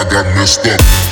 I got messed up.